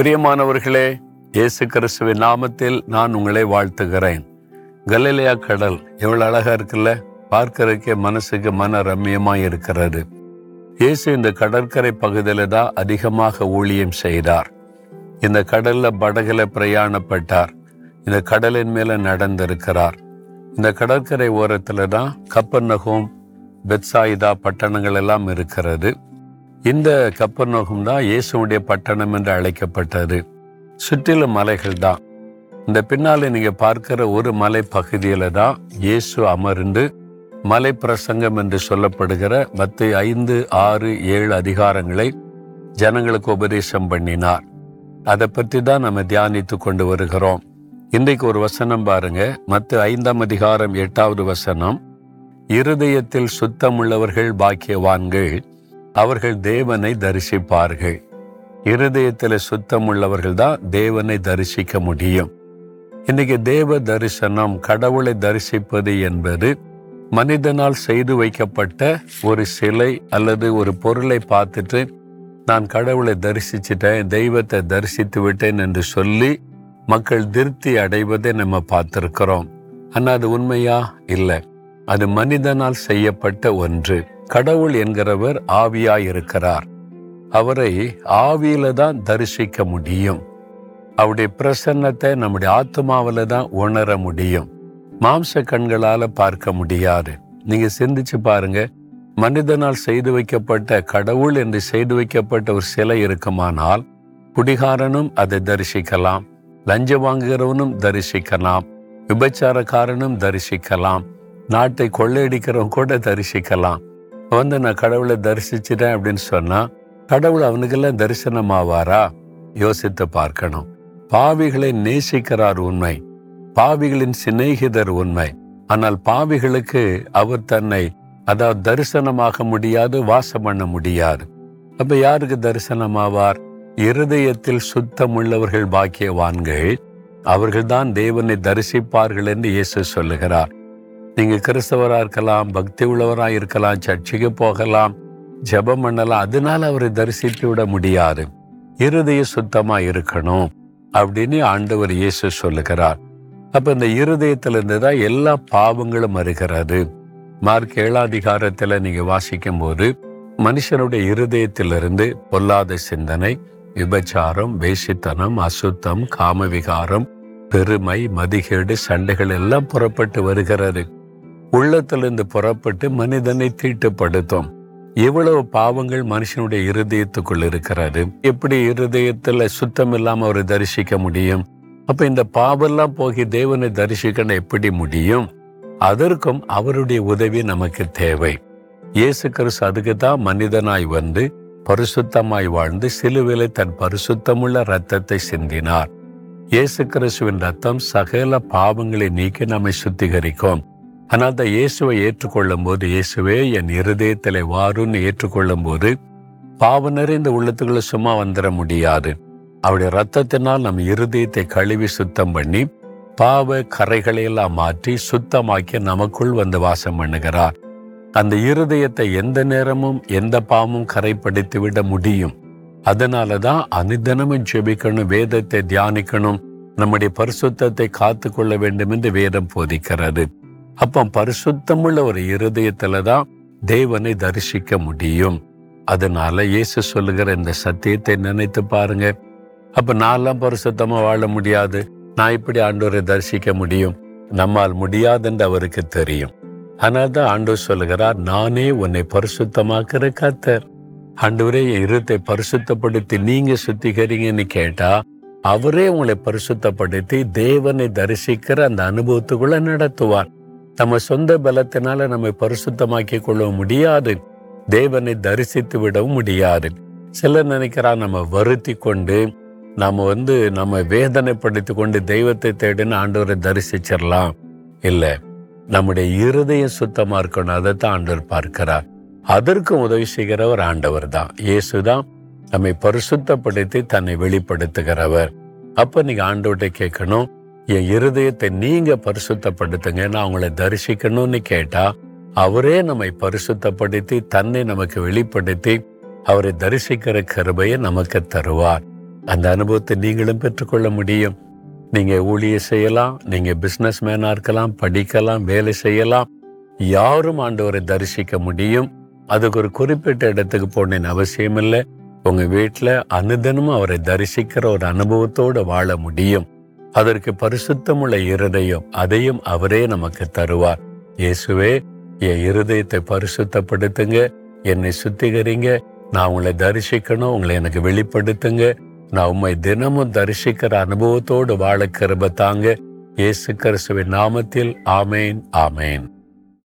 பிரியமானவர்களே இயேசு கிறிஸ்துவின் நாமத்தில் நான் உங்களை வாழ்த்துகிறேன். கலிலையா கடல் எவ்வளோ அழகா இருக்குல்ல? பார்க்கறதுக்கே மனசுக்கு மன ரம்யமாக இருக்கிறது. இயேசு இந்த கடற்கரை பகுதியில் தான் அதிகமாக ஊழியம் செய்தார். இந்த கடலில் படகுல பிரயாணப்பட்டார். இந்த கடலின் மேல நடந்திருக்கிறார். இந்த கடற்கரை ஓரத்தில் தான் கப்பநகம் பெட்சாயிதா பட்டணங்கள் எல்லாம் இருக்கிறது. இந்த கப்பர்நகோம் தான் இயேசுடைய பட்டணம் என்று அழைக்கப்பட்டது. சுற்றிலும் மலைகள் தான் இந்த பின்னால நீங்க பார்க்கிற ஒரு மலை பகுதியில தான் இயேசு அமர்ந்து மலை பிரசங்கம் என்று சொல்லப்படுகிற மத்து ஐந்து ஆறு ஏழு அதிகாரங்களை ஜனங்களுக்கு உபதேசம் பண்ணினார். அதை பற்றி தான் நம்ம தியானித்து கொண்டு வருகிறோம். இன்றைக்கு ஒரு வசனம் பாருங்க. மத்து ஐந்தாம் அதிகாரம் எட்டாவது வசனம். இருதயத்தில் சுத்தமுள்ளவர்கள் பாக்கியவான்கள். அவர்கள் தேவனை தரிசிப்பார்கள். இருதயத்தில் சுத்தமுள்ளவர்கள் தான் தேவனை தரிசிக்க முடியும். இன்னைக்கு தேவ தரிசனம் கடவுளை தரிசிப்பது என்பது மனிதனால் செய்து வைக்கப்பட்ட ஒரு சிலை அல்லது ஒரு பொருளை பார்த்துட்டு நான் கடவுளை தரிசிச்சிட்டேன் தெய்வத்தை தரிசித்து விட்டேன் என்று சொல்லி மக்கள் திருப்தி அடைவதை நம்ம பார்த்துருக்கிறோம். ஆனால் அது உண்மையா? இல்லை. அது மனிதனால் செய்யப்பட்ட ஒன்று. கடவுள் என்கிறவர் ஆவியாய் இருக்கிறார் அவரை ஆவியில தான் தரிசிக்க முடியும். அவருடைய பிரசன்னத்தை நம்முடைய ஆத்மாவில தான் உணர முடியும். மாம்ச கண்களால பார்க்க முடியாது. நீங்க சிந்திச்சு பாருங்க. மனிதனால் செய்து வைக்கப்பட்ட கடவுள் என்று செய்து வைக்கப்பட்ட ஒரு சிலை இருக்குமானால் குடிகாரனும் அதை தரிசிக்கலாம். லஞ்சம் வாங்குகிறவனும் தரிசிக்கலாம். விபச்சாரக்காரனும் தரிசிக்கலாம். நாட்டை கொள்ளையடிக்கிறவன் கூட தரிசிக்கலாம். வந்து நான் கடவுளை தரிசிச்சிட்டேன் அப்படின்னு சொன்னா கடவுள் அவனுக்கெல்லாம் தரிசனமாவாரா? யோசித்து பார்க்கணும். பாவிகளை நேசிக்கிறார் உண்மை. பாவிகளின் சிநேகிதர் உண்மை. ஆனால் பாவிகளுக்கு அவர் தன்னை அதாவது தரிசனமாக முடியாது வாசம் பண்ண முடியாது. அப்ப யாருக்கு தரிசனமாவார்? இருதயத்தில் சுத்தமுள்ளவர்கள் பாக்கியவான்கள். அவர்கள்தான் தேவனை தரிசிப்பார்கள் என்று இயேசு சொல்லுகிறார். நீங்கள் கிறிஸ்தவராக இருக்கலாம் பக்தி உள்ளவராக இருக்கலாம் சர்ச்சைக்கு போகலாம் ஜெபம் பண்ணலாம் அதனால அவரை தரிசித்து விட முடியாது. இருதய சுத்தமாக இருக்கணும் அப்படின்னு ஆண்டவர் இயேசு சொல்லுகிறார். அப்போ இந்த இருதயத்திலிருந்து தான் எல்லா பாவங்களும் வருகிறது. மார்க் ஏழாதிகாரத்தில் நீங்கள் வாசிக்கும் போது மனுஷனுடைய இருதயத்திலிருந்து பொல்லாத சிந்தனை விபச்சாரம் வேசித்தனம் அசுத்தம் காமவிகாரம் பெருமை மதிகேடு சண்டைகள் எல்லாம் புறப்பட்டு வருகிறது. உள்ளத்திலிருந்து புறப்பட்டு மனிதனை தீட்டுப்படுத்தும். எவ்வளவு பாவங்கள் மனுஷனுடைய இருதயத்துக்குள் இருக்கிறது. எப்படி இருதயத்துல சுத்தம் இல்லாம அவரை தரிசிக்க முடியும்? அப்ப இந்த பாவெல்லாம் போகி தேவனை தரிசிக்கணும் எப்படி முடியும்? அதற்கும் அவருடைய உதவி நமக்கு தேவை. இயேசு கிறிஸ்து அதுக்கு தான் மனிதனாய் வந்து பரிசுத்தமாய் வாழ்ந்து சிலுவிலை தன் பரிசுத்தமுள்ள ரத்தத்தை சிந்தினார். இயேசு கிறிஸ்துவின் ரத்தம் சகல பாவங்களை நீக்கி நம்மை சுத்திகரிக்கும். ஆனால் தான் இயேசுவை ஏற்றுக்கொள்ளும் போது இயேசுவே என் இருதயத்திலே வாருன்னு ஏற்றுக்கொள்ளும் போது பாவ நிறைந்த உள்ளத்துக்குள்ள சும்மா வந்துட முடியாது. அவருடைய ரத்தத்தினால் நம் இருதயத்தை கழுவி சுத்தம் பண்ணி பாவ கரைகளையெல்லாம் மாற்றி சுத்தமாக்கி நமக்குள் வந்து வாசம் பண்ணுகிறார். அந்த இருதயத்தை எந்த நேரமும் எந்த பாவமும் கரைப்படுத்தி விட முடியும். அதனால தான் அனுதினமும் ஜெபிக்கணும் வேதத்தை தியானிக்கணும் நம்முடைய பரிசுத்தத்தை காத்து கொள்ள வேண்டும் என்று வேதம் போதிக்கிறது. அப்போ பரிசுத்தமுள்ள ஒரு இருதயத்துல தான் தேவனை தரிசிக்க முடியும். அதனால இயேசு சொல்லுகிற இந்த சத்தியத்தை நினைத்து பாருங்க. அப்ப நான்லாம் பரிசுத்தமா வாழ முடியாது. நான் இப்படி ஆண்டோரை தரிசிக்க முடியும்? நம்மால் முடியாதுன்னு அவருக்கு தெரியும். ஆனால் தான் ஆண்டவர் சொல்லுகிறார் நானே உன்னை பரிசுத்தமாக்குற கத்தர் ஆண்டவரே என் இருத்தை பரிசுத்தப்படுத்தி நீங்க சுத்திகரிங்கன்னு கேட்டா அவரே உங்களை பரிசுத்தப்படுத்தி தேவனை தரிசிக்கிற அந்த அனுபவத்துக்குள்ள நடத்துவார். நம்ம சொந்த பலத்தினால நம்மை பரிசுத்தமாக்கி கொள்ள முடியாது. தேவனை தரிசித்து விடவும் முடியாது. சிலர் நினைக்கிறா நம்ம வருத்தி கொண்டு நாம் வந்து நம்ம வேதனைப்படுத்தி கொண்டு தெய்வத்தை தேடின்னு ஆண்டவரை தரிசிச்சிடலாம். இல்லை நம்முடைய இருதயம் சுத்தமாக இருக்கணும் அதை தான் ஆண்டவர் பார்க்கிறார். அதற்கும் உதவி செய்கிறவர் ஆண்டவர் தான். இயேசு தான் நம்மை பரிசுத்தப்படுத்தி தன்னை வெளிப்படுத்துகிறவர். அப்போ நீங்கள் ஆண்டவர்கிட்ட கேட்கணும் என் இருதயத்தை நீங்க பரிசுத்தப்படுத்துங்க. நான் உங்களை தரிசிக்கணும்னு கேட்டா அவரே நம்மை பரிசுத்தப்படுத்தி தன்னை நமக்கு வெளிப்படுத்தி அவரை தரிசிக்கிற கருபையை நமக்கு தருவார். அந்த அனுபவத்தை நீங்களும் பெற்றுக்கொள்ள முடியும். நீங்க ஊழிய செய்யலாம் நீங்க பிசினஸ் மேனா இருக்கலாம் படிக்கலாம் வேலை செய்யலாம். யாரும் ஆண்டவரை தரிசிக்க முடியும். அதுக்கு ஒரு குறிப்பிட்ட இடத்துக்கு போனேன் அவசியம் இல்லை உங்க வீட்டில் அனுதினமும் அவரை தரிசிக்கிற ஒரு அனுபவத்தோடு வாழ முடியும். அதற்கு பரிசுத்தமுள்ள இருதயம் அதையும் அவரே நமக்கு தருவார். இயேசுவே என் இருதயத்தை பரிசுத்தப்படுத்துங்க என்னை சுத்திகரிங்க நான் உங்களை தரிசிக்கணும் உங்களை எனக்கு வெளிப்படுத்துங்க நான் உண்மை தினமும் தரிசிக்கிற அனுபவத்தோடு வாழ கிருப தாங்க. இயேசு கிறிஸ்துவின் நாமத்தில் ஆமேன் ஆமேன்.